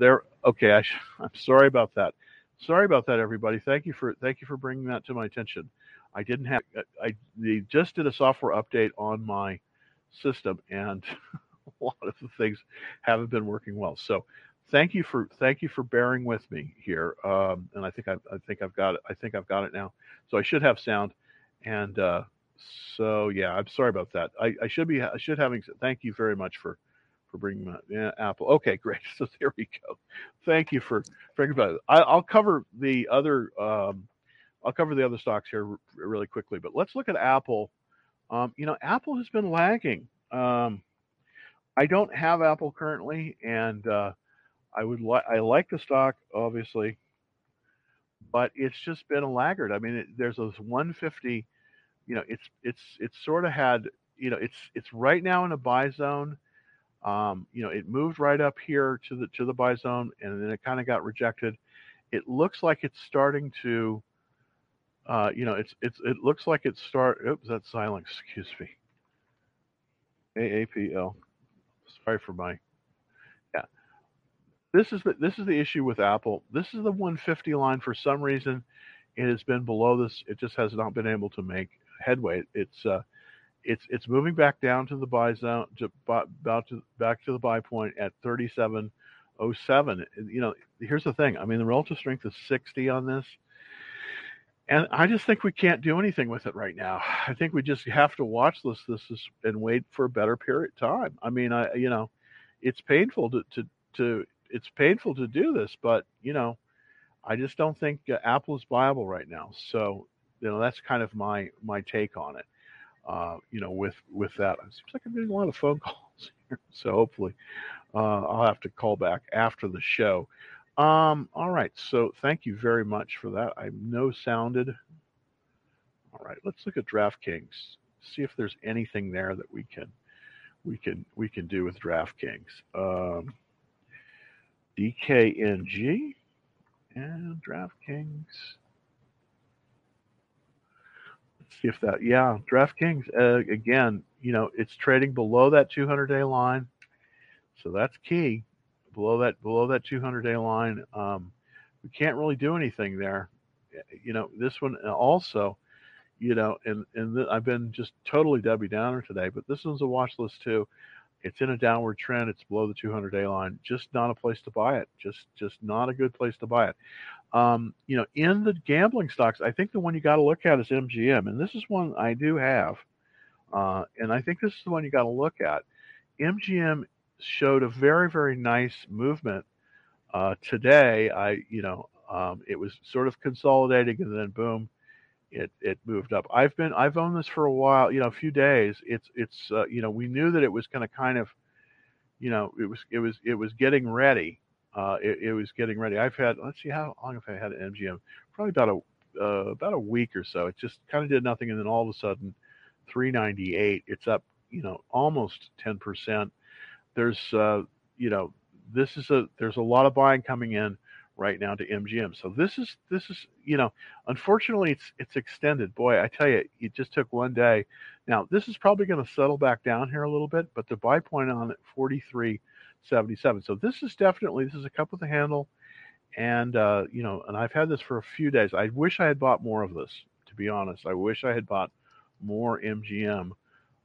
there. Okay, I, i'm sorry about that. Sorry about that, everybody. Thank you for thank you for bringing that to my attention. I didn't have I they just did a software update on my system, and a lot of the things haven't been working well. So thank you for thank you for bearing with me here. Um, and I think I, I think I've got it. I think I've got it now. So I should have sound. And uh, so yeah, I'm sorry about that. I, I should be I should having. Thank you very much for for bringing that. Yeah, Apple. Okay, great. So there we go. Thank you for about it. I, will cover the other. Um, I'll cover the other stocks here r- really quickly, but let's look at Apple. Um, you know, Apple has been lagging. Um, I don't have Apple currently, and uh, I would like I like the stock obviously, but it's just been a laggard. I mean, it, there's those 150. You know, it's it's it's sort of had you know it's it's right now in a buy zone. Um, you know, it moved right up here to the to the buy zone, and then it kind of got rejected. It looks like it's starting to, uh, you know, it's it's it looks like it's start. Oops, that's silence. Excuse me. AAPL. Sorry for my Yeah, this is the this is the issue with Apple. This is the 150 line. For some reason, it has been below this. It just has not been able to make headway. It's uh, it's it's moving back down to the buy zone, to about to back to the buy point at 37.07. You know, here's the thing. I mean, the relative strength is 60 on this, and I just think we can't do anything with it right now. I think we just have to watch this this is, and wait for a better period of time. I mean, I you know, it's painful to to to it's painful to do this, but you know, I just don't think uh, Apple is viable right now. So you know, that's kind of my my take on it. Uh, you know, with with that, it seems like I'm getting a lot of phone calls here. So hopefully, uh, I'll have to call back after the show. Um, all right. So thank you very much for that. I know sounded. All right. Let's look at DraftKings. See if there's anything there that we can we can we can do with DraftKings. Um, DKNG and DraftKings. If that, yeah, DraftKings, uh, again, you know, it's trading below that 200 day line. So that's key. Below that, below that 200 day line. Um, we can't really do anything there. You know, this one also, you know, and, and th- I've been just totally Debbie Downer today, but this one's a watch list too. It's in a downward trend. It's below the 200 day line. Just not a place to buy it. Just just not a good place to buy it. Um, you know, in the gambling stocks, I think the one you got to look at is MGM, and this is one I do have, uh, and I think this is the one you got to look at. MGM showed a very very nice movement uh, today. I you know um, it was sort of consolidating, and then boom, it it moved up. I've been I've owned this for a while, you know, a few days. It's it's uh, you know we knew that it was going to kind of, you know, it was it was it was getting ready. Uh, it, it was getting ready. I've had let's see how long have I had an MGM? Probably about a uh, about a week or so. It just kind of did nothing, and then all of a sudden, 398. It's up, you know, almost 10 percent. There's uh, you know this is a there's a lot of buying coming in right now to MGM. So this is this is you know, unfortunately it's it's extended. Boy, I tell you, it just took one day. Now this is probably going to settle back down here a little bit, but the buy point on it 43.77. So this is definitely this is a cup with a handle, and uh, you know, and I've had this for a few days. I wish I had bought more of this. To be honest, I wish I had bought more MGM.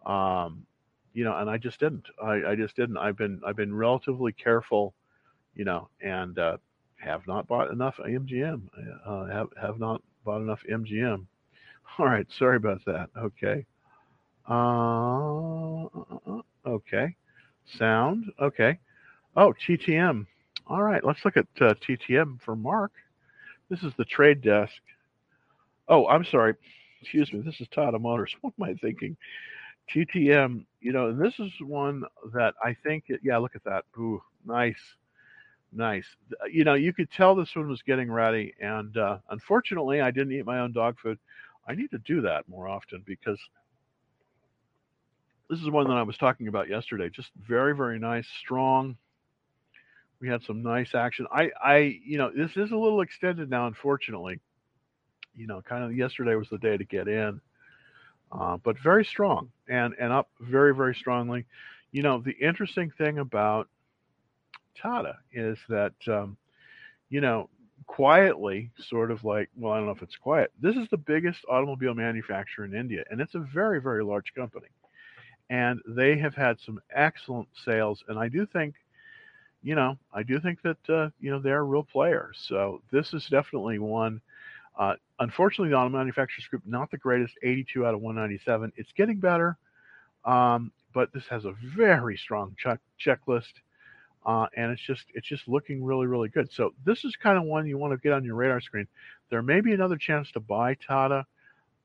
Um, you know, and I just didn't. I, I just didn't. I've been I've been relatively careful, you know, and uh, have not bought enough MGM. Uh, have have not bought enough MGM. All right, sorry about that. Okay. Uh, uh, uh, okay. Sound. Okay. Oh, TTM. All right, let's look at uh, TTM for Mark. This is the trade desk. Oh, I'm sorry. Excuse me. This is Tata Motors. What am I thinking? TTM. You know, this is one that I think. Yeah, look at that. Ooh, nice Nice. Uh, you know, you could tell this one was getting ready, and uh, unfortunately, I didn't eat my own dog food. I need to do that more often because this is one that I was talking about yesterday. Just very, very nice, strong. We had some nice action. I, I, you know, this is a little extended now, unfortunately. You know, kind of yesterday was the day to get in, uh, but very strong and and up very, very strongly. You know, the interesting thing about Tata is that um, you know quietly, sort of like well, I don't know if it's quiet. This is the biggest automobile manufacturer in India, and it's a very very large company, and they have had some excellent sales, and I do think. You know, I do think that uh, you know they're a real player. So this is definitely one. Uh, unfortunately, the Auto Manufacturers Group not the greatest, 82 out of 197. It's getting better. Um, but this has a very strong check checklist, uh, and it's just it's just looking really really good. So this is kind of one you want to get on your radar screen. There may be another chance to buy Tata.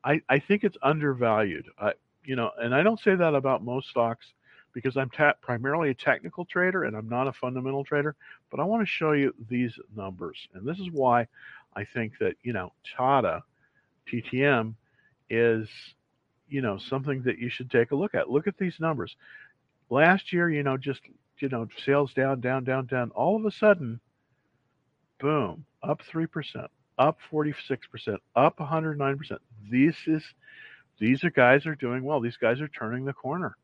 I, I think it's undervalued. I, you know, and I don't say that about most stocks because I'm ta- primarily a technical trader and I'm not a fundamental trader. But I want to show you these numbers, and this is why I think that you know Tata, TTM, is you know something that you should take a look at. Look at these numbers. Last year, you know, just you know, sales down, down, down, down. All of a sudden, boom, up three percent, up forty six percent, up one hundred nine percent. This is these are guys are doing well. These guys are turning the corner,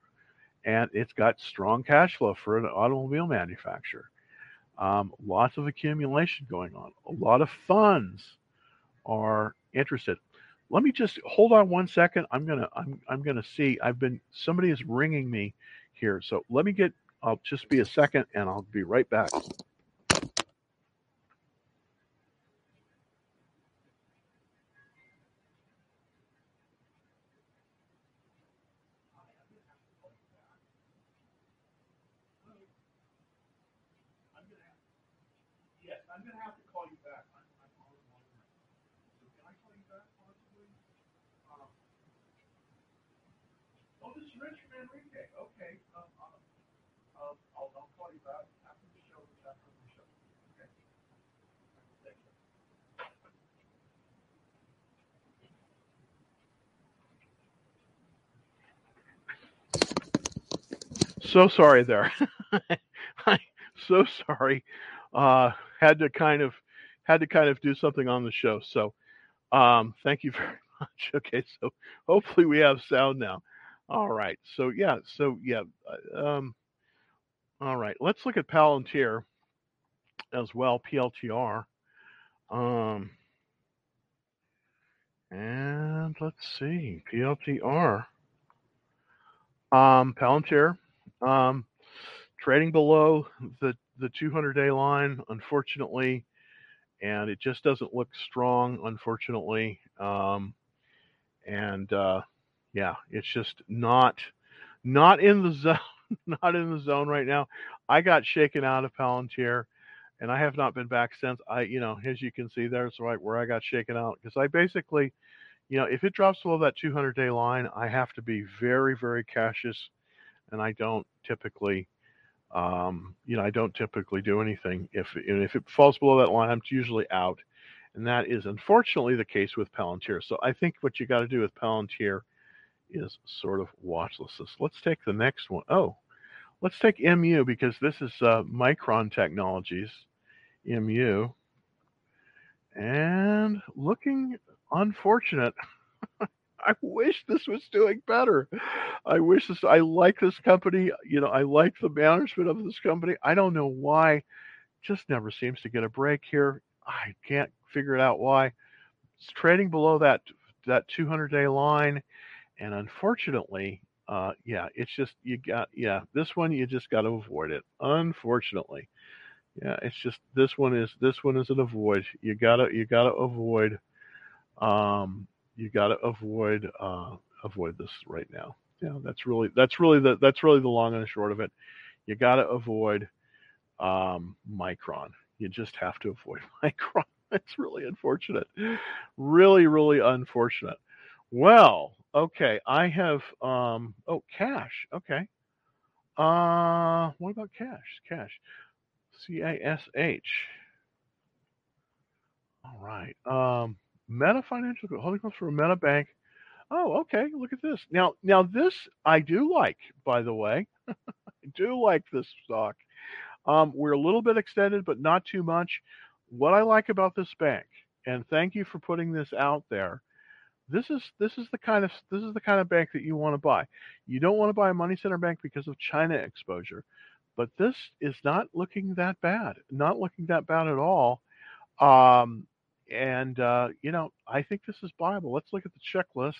and it's got strong cash flow for an automobile manufacturer. Um, lots of accumulation going on. A lot of funds are interested let me just hold on one second. I'm gonna I'm I'm gonna see. I've been somebody is ringing me here, so let me get. I'll just be a second, and I'll be right back. Yes, I'm gonna have to call you back. Oh, this is Rich from Enrique. Okay. Um, um, um, I'll, I'll call you back after the show. After the show. Okay. Thank you. So sorry there. I'm so sorry. Uh, had to kind of had to kind of do something on the show. So um, thank you very much. Okay, so hopefully we have sound now. All right. So yeah. So yeah. uh, Um, all right. Let's look at Palantir as well. PLTR. Um, and let's see. PLTR. Um, Palantir. Um, trading below the the 200 day line, unfortunately, and it just doesn't look strong, unfortunately. Um, and uh, yeah, it's just not not in the zone, not in the zone right now. I got shaken out of Palantir, and I have not been back since. I, you know, as you can see, there's right where I got shaken out because I basically, you know, if it drops below that 200 day line, I have to be very, very cautious, and I don't typically. Um, you know, I don't typically do anything. If if it falls below that line, I'm usually out, and that is unfortunately the case with Palantir. So I think what you got to do with Palantir is sort of watchlist. Let's take the next one. Oh, let's take MU because this is uh, Micron Technologies, MU, and looking unfortunate. I wish this was doing better. I wish this. I like this company. You know, I like the management of this company. I don't know why. Just never seems to get a break here. I can't figure it out why. It's trading below that that 200 day line and unfortunately, uh, yeah, it's just you got yeah, this one you just got to avoid it. Unfortunately, yeah, it's just this one is this one is an avoid. You gotta you gotta avoid, um, you gotta avoid uh, avoid this right now. Yeah, that's really that's really the that's really the long and the short of it. You gotta avoid um, Micron. You just have to avoid Micron. It's really unfortunate. Really, really unfortunate. Well, Okay, I have um oh cash. Okay. Uh what about cash? Cash. C A S H. All right. Um Meta Financial Group, holding comes for Meta Bank. Oh, okay. Look at this. Now now this I do like, by the way. I do like this stock. Um, we're a little bit extended, but not too much. What I like about this bank, and thank you for putting this out there, this is this is the kind of this is the kind of bank that you want to buy. You don't want to buy a money center bank because of China exposure, but this is not looking that bad. Not looking that bad at all. Um, and uh, you know, I think this is viable. Let's look at the checklist.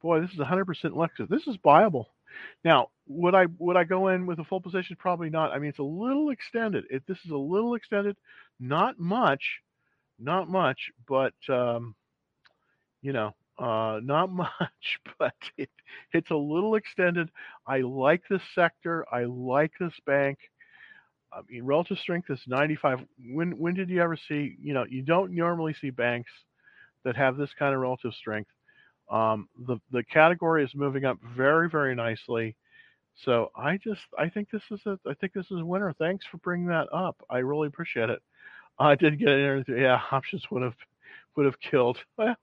Boy, this is 100% Lexus. This is viable. Now, would I would I go in with a full position? Probably not. I mean, it's a little extended. It, this is a little extended, not much, not much, but um, you know, uh, not much, but it, it's a little extended. I like this sector. I like this bank. I mean, relative strength is 95. When when did you ever see? You know, you don't normally see banks that have this kind of relative strength. Um, the the category is moving up very very nicely. So I just I think this is a I think this is a winner. Thanks for bringing that up. I really appreciate it. I did get an Yeah, options would have would have killed. Well,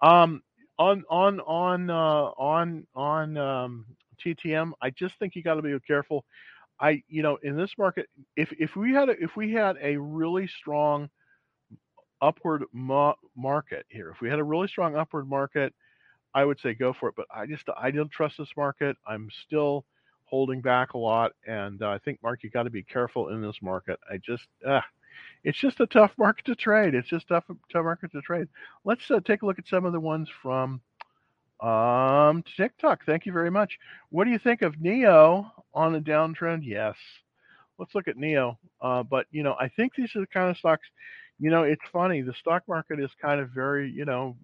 um, on on on uh, on on um, TTM, I just think you got to be careful. I you know in this market, if if we had a, if we had a really strong upward market here, if we had a really strong upward market, I would say go for it. But I just I don't trust this market. I'm still holding back a lot, and uh, I think Mark, you got to be careful in this market. I just uh, it's just a tough market to trade. It's just tough tough market to trade. Let's uh, take a look at some of the ones from um, TikTok. Thank you very much. What do you think of NIO on a downtrend? Yes. Let's look at NIO. Uh, but you know, I think these are the kind of stocks. You know, it's funny. The stock market is kind of very, you know,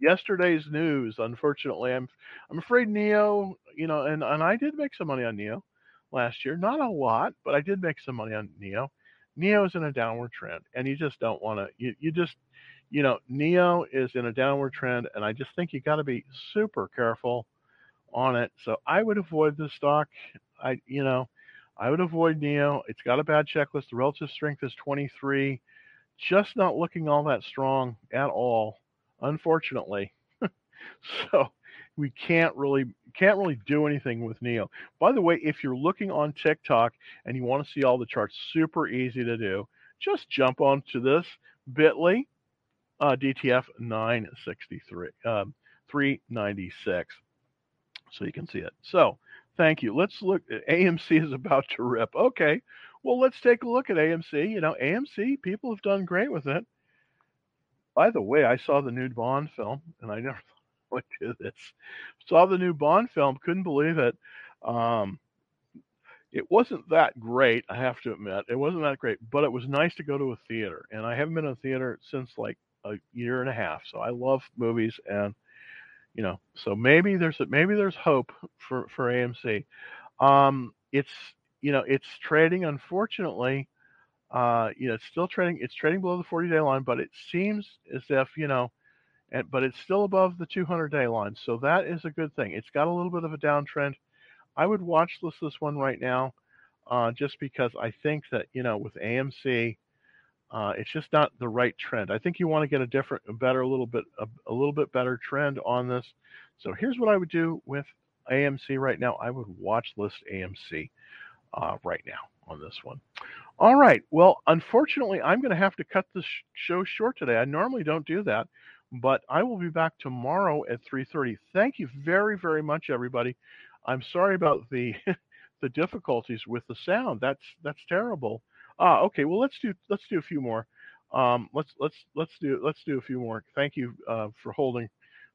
yesterday's news. Unfortunately, I'm I'm afraid NIO. You know, and and I did make some money on NIO last year. Not a lot, but I did make some money on NIO. NIO is in a downward trend, and you just don't want to. You you just you know, NIO is in a downward trend, and I just think you got to be super careful on it. So I would avoid this stock. I, you know, I would avoid NIO. It's got a bad checklist. The relative strength is 23, just not looking all that strong at all, unfortunately. so we can't really can't really do anything with NIO. By the way, if you're looking on TikTok and you want to see all the charts, super easy to do. Just jump onto this Bitly uh, DTF 963, um, 396. So you can see it. So thank you. Let's look. AMC is about to rip. Okay. Well, let's take a look at AMC. You know, AMC, people have done great with it. By the way, I saw the new Bond film, and I never would do this. Saw the new Bond film, couldn't believe it. Um, it wasn't that great, I have to admit. It wasn't that great, but it was nice to go to a theater. And I haven't been in a theater since like a year and a half. So I love movies, and you know, so maybe there's maybe there's hope for for AMC. Um, it's you know it's trading unfortunately. Uh, you know, it's still trading. It's trading below the 40 day line, but it seems as if you know, and but it's still above the 200 day line. So that is a good thing. It's got a little bit of a downtrend. I would watch list this one right now, uh, just because I think that you know with AMC, uh, it's just not the right trend. I think you want to get a different, a better, a little bit, a, a, little bit better trend on this. So here's what I would do with AMC right now. I would watch list AMC uh, right now on this one. All right. Well, unfortunately, I'm going to have to cut this show short today. I normally don't do that, but I will be back tomorrow at 3:30. Thank you very, very much, everybody. I'm sorry about the the difficulties with the sound. That's that's terrible. Ah, okay. Well, let's do let's do a few more. Um, let's let's let's do let's do a few more. Thank you uh, for holding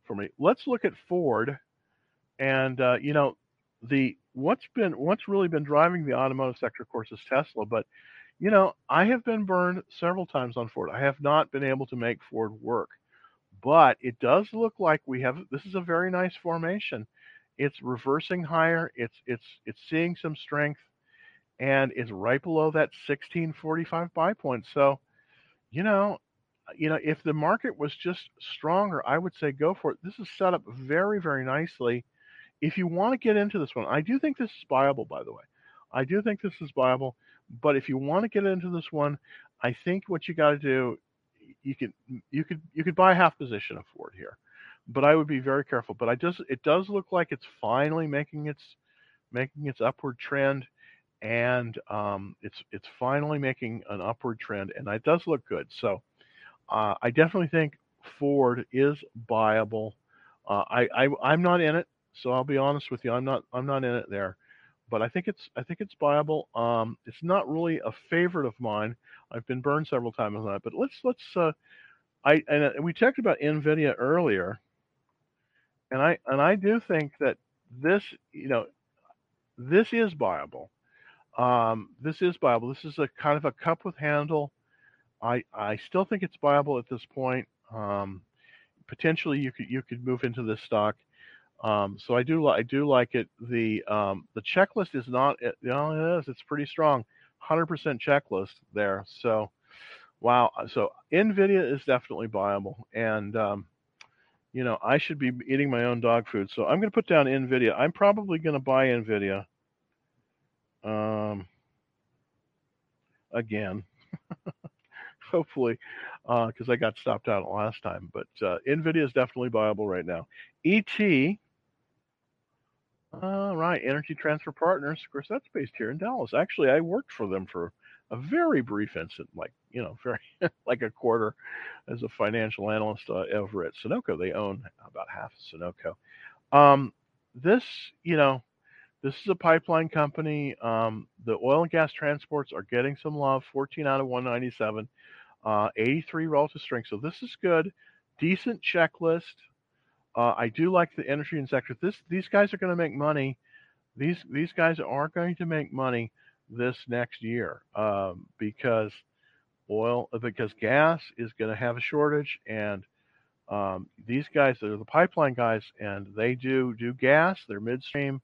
for me. Let's look at Ford, and uh, you know the what's been what's really been driving the automotive sector, of course, is Tesla. But you know, I have been burned several times on Ford. I have not been able to make Ford work, but it does look like we have. This is a very nice formation. It's reversing higher. It's it's it's seeing some strength and is right below that 1645 buy point. So, you know, you know, if the market was just stronger, I would say go for it. This is set up very, very nicely. If you want to get into this one, I do think this is buyable, by the way. I do think this is buyable, but if you want to get into this one, I think what you got to do, you could you could you could buy a half position of Ford here, but I would be very careful. But I just it does look like it's finally making its making its upward trend and um, it's it's finally making an upward trend, and it does look good. So uh, I definitely think Ford is buyable. Uh, I, I I'm not in it, so I'll be honest with you. I'm not I'm not in it there, but I think it's I think it's viable. Um, it's not really a favorite of mine. I've been burned several times on that, but let's let's. Uh, I and uh, we talked about Nvidia earlier, and I and I do think that this you know this is viable. Um, this is viable. This is a kind of a cup with handle. I I still think it's viable at this point. Um, potentially, you could you could move into this stock. Um, so I do I do like it. The um, the checklist is not you know, it is it's pretty strong, 100% checklist there. So wow. So Nvidia is definitely viable, and um, you know I should be eating my own dog food. So I'm going to put down Nvidia. I'm probably going to buy Nvidia. Um, again, hopefully, because uh, I got stopped out last time. But uh, NVIDIA is definitely viable right now. ET, uh, right, Energy Transfer Partners. Of course, that's based here in Dallas. Actually, I worked for them for a very brief instant, like you know, very like a quarter, as a financial analyst uh, over at Sunoco. They own about half of Sunoco. Um, this, you know, this is a pipeline company. Um, the oil and gas transports are getting some love. 14 out of 197, uh, 83 relative strength. So this is good. Decent checklist. Uh, I do like the energy and sector. This these guys are going to make money. These these guys are going to make money this next year um, because oil because gas is going to have a shortage and um, these guys that are the pipeline guys and they do do gas. They're midstream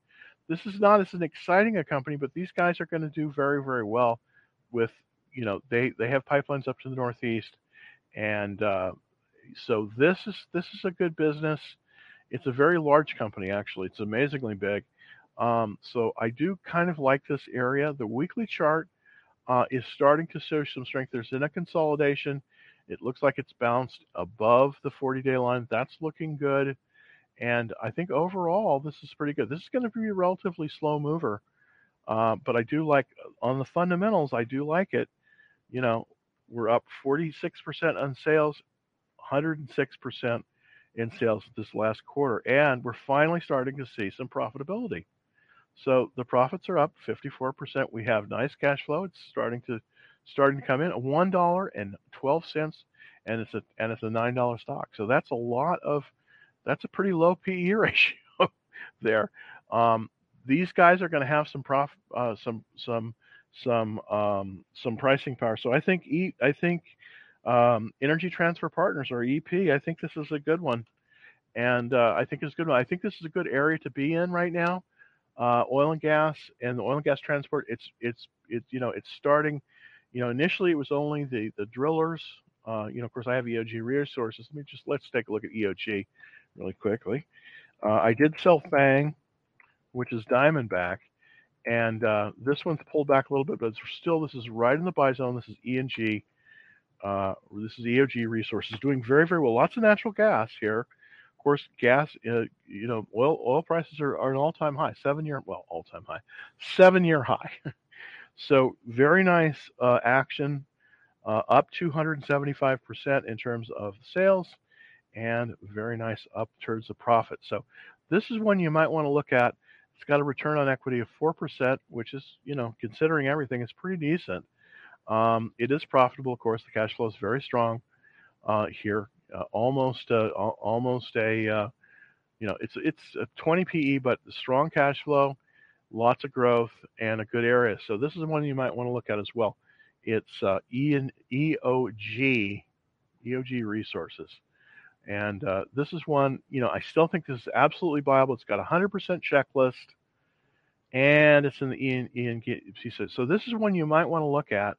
this is not as an exciting a company, but these guys are going to do very, very well with, you know, they, they have pipelines up to the Northeast. And uh, so this is, this is a good business. It's a very large company, actually. It's amazingly big. Um, so I do kind of like this area. The weekly chart uh, is starting to show some strength. There's in a consolidation. It looks like it's bounced above the 40 day line. That's looking good. And I think overall, this is pretty good. This is going to be a relatively slow mover, uh, but I do like on the fundamentals. I do like it. You know, we're up 46% on sales, 106% in sales this last quarter, and we're finally starting to see some profitability. So the profits are up 54%. We have nice cash flow. It's starting to starting to come in. One dollar and twelve cents, and it's a and it's a nine dollar stock. So that's a lot of that's a pretty low PE ratio there. Um, these guys are going to have some prof, uh, some some some um, some pricing power. So I think e, I think um, Energy Transfer Partners or EP. I think this is a good one, and uh, I think it's a good one. I think this is a good area to be in right now. Uh, oil and gas and the oil and gas transport. It's it's it's you know it's starting. You know, initially it was only the the drillers. Uh, you know, of course, I have EOG resources. Let me just let's take a look at EOG really quickly. Uh, I did sell Fang, which is Diamondback, and uh, this one's pulled back a little bit, but still, this is right in the buy zone. This is ENG. Uh, this is EOG Resources doing very, very well. Lots of natural gas here. Of course, gas, uh, you know, oil oil prices are, are an all time high, seven year, well, all time high, seven year high. so, very nice uh, action, uh, up 275% in terms of sales and very nice up towards the profit. So this is one you might want to look at. It's got a return on equity of 4%, which is, you know, considering everything, is pretty decent. Um, it is profitable, of course. The cash flow is very strong uh, here, uh, almost, uh, almost a, uh, you know, it's it's a 20 PE, but strong cash flow, lots of growth, and a good area. So this is one you might want to look at as well. It's uh, E and EOG, EOG Resources. And uh, this is one, you know, I still think this is absolutely viable. It's got a 100% checklist and it's in the ENC. So this is one you might want to look at.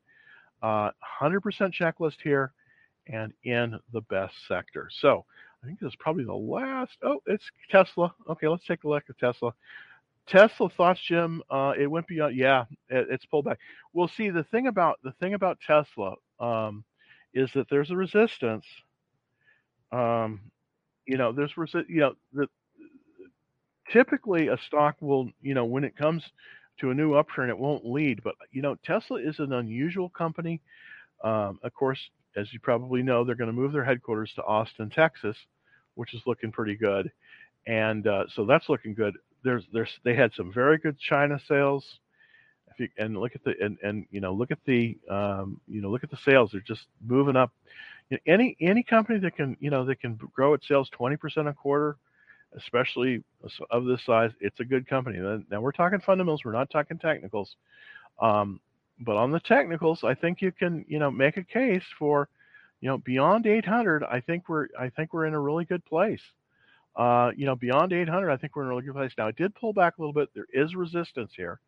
Uh, 100% checklist here and in the best sector. So I think this is probably the last. Oh, it's Tesla. Okay, let's take a look at Tesla. Tesla thoughts, Jim. Uh, it went beyond. Yeah, it, it's pulled back. We'll see. The thing about the thing about Tesla um, is that there's a resistance um, you know, there's you know the typically a stock will you know when it comes to a new upturn it won't lead, but you know Tesla is an unusual company. Um, of course, as you probably know, they're going to move their headquarters to Austin, Texas, which is looking pretty good, and uh, so that's looking good. there's there's they had some very good China sales. If you and look at the and and you know look at the um, you know look at the sales, they're just moving up. You know, any any company that can you know that can grow its sales 20% a quarter, especially of this size, it's a good company. Now we're talking fundamentals, we're not talking technicals. Um, but on the technicals, I think you can you know make a case for you know beyond 800. I think we're I think we're in a really good place. Uh, you know, beyond 800, I think we're in a really good place. Now, it did pull back a little bit. There is resistance here.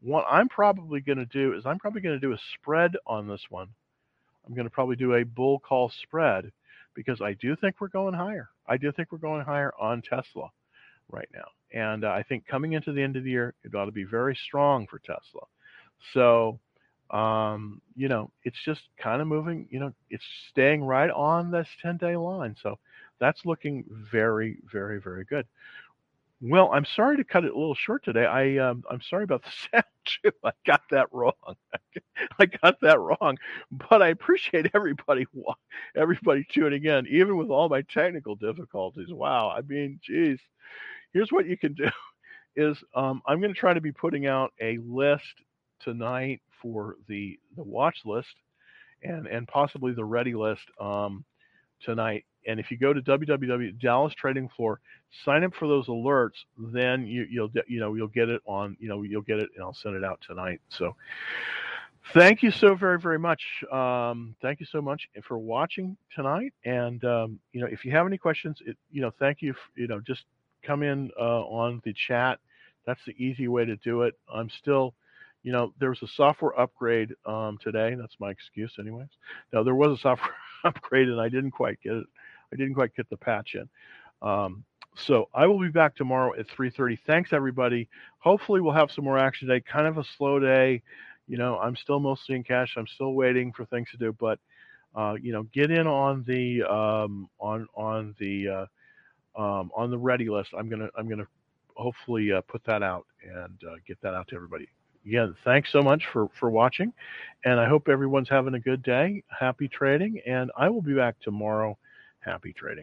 What I'm probably going to do is I'm probably going to do a spread on this one. I'm going to probably do a bull call spread because I do think we're going higher. I do think we're going higher on Tesla right now. And uh, I think coming into the end of the year, it ought to be very strong for Tesla. So, um, you know, it's just kind of moving, you know, it's staying right on this 10 day line. So that's looking very, very, very good. Well, I'm sorry to cut it a little short today. I um, I'm sorry about the sound too. I got that wrong. I got that wrong, but I appreciate everybody everybody tuning in, even with all my technical difficulties. Wow, I mean, geez. Here's what you can do: is um, I'm going to try to be putting out a list tonight for the the watch list, and and possibly the ready list um, tonight and if you go to www Dallas Trading Floor, sign up for those alerts, then you, you'll you know you'll get it on you know you'll get it, and I'll send it out tonight. So, thank you so very very much. Um, thank you so much for watching tonight. And um, you know if you have any questions, it, you know thank you. you know just come in uh, on the chat. That's the easy way to do it. I'm still you know, there was a software upgrade um, today. That's my excuse, anyways. Now there was a software upgrade, and I didn't quite get it I didn't quite get the patch in. Um, so I will be back tomorrow at 3:30. Thanks everybody. Hopefully we'll have some more action today. Kind of a slow day. You know, I'm still mostly in cash. I'm still waiting for things to do, but uh, you know, get in on the um, on on the uh, um, on the ready list. I'm gonna I'm gonna hopefully uh, put that out and uh, get that out to everybody. Again, thanks so much for for watching, and I hope everyone's having a good day. Happy trading, and I will be back tomorrow Happy trading.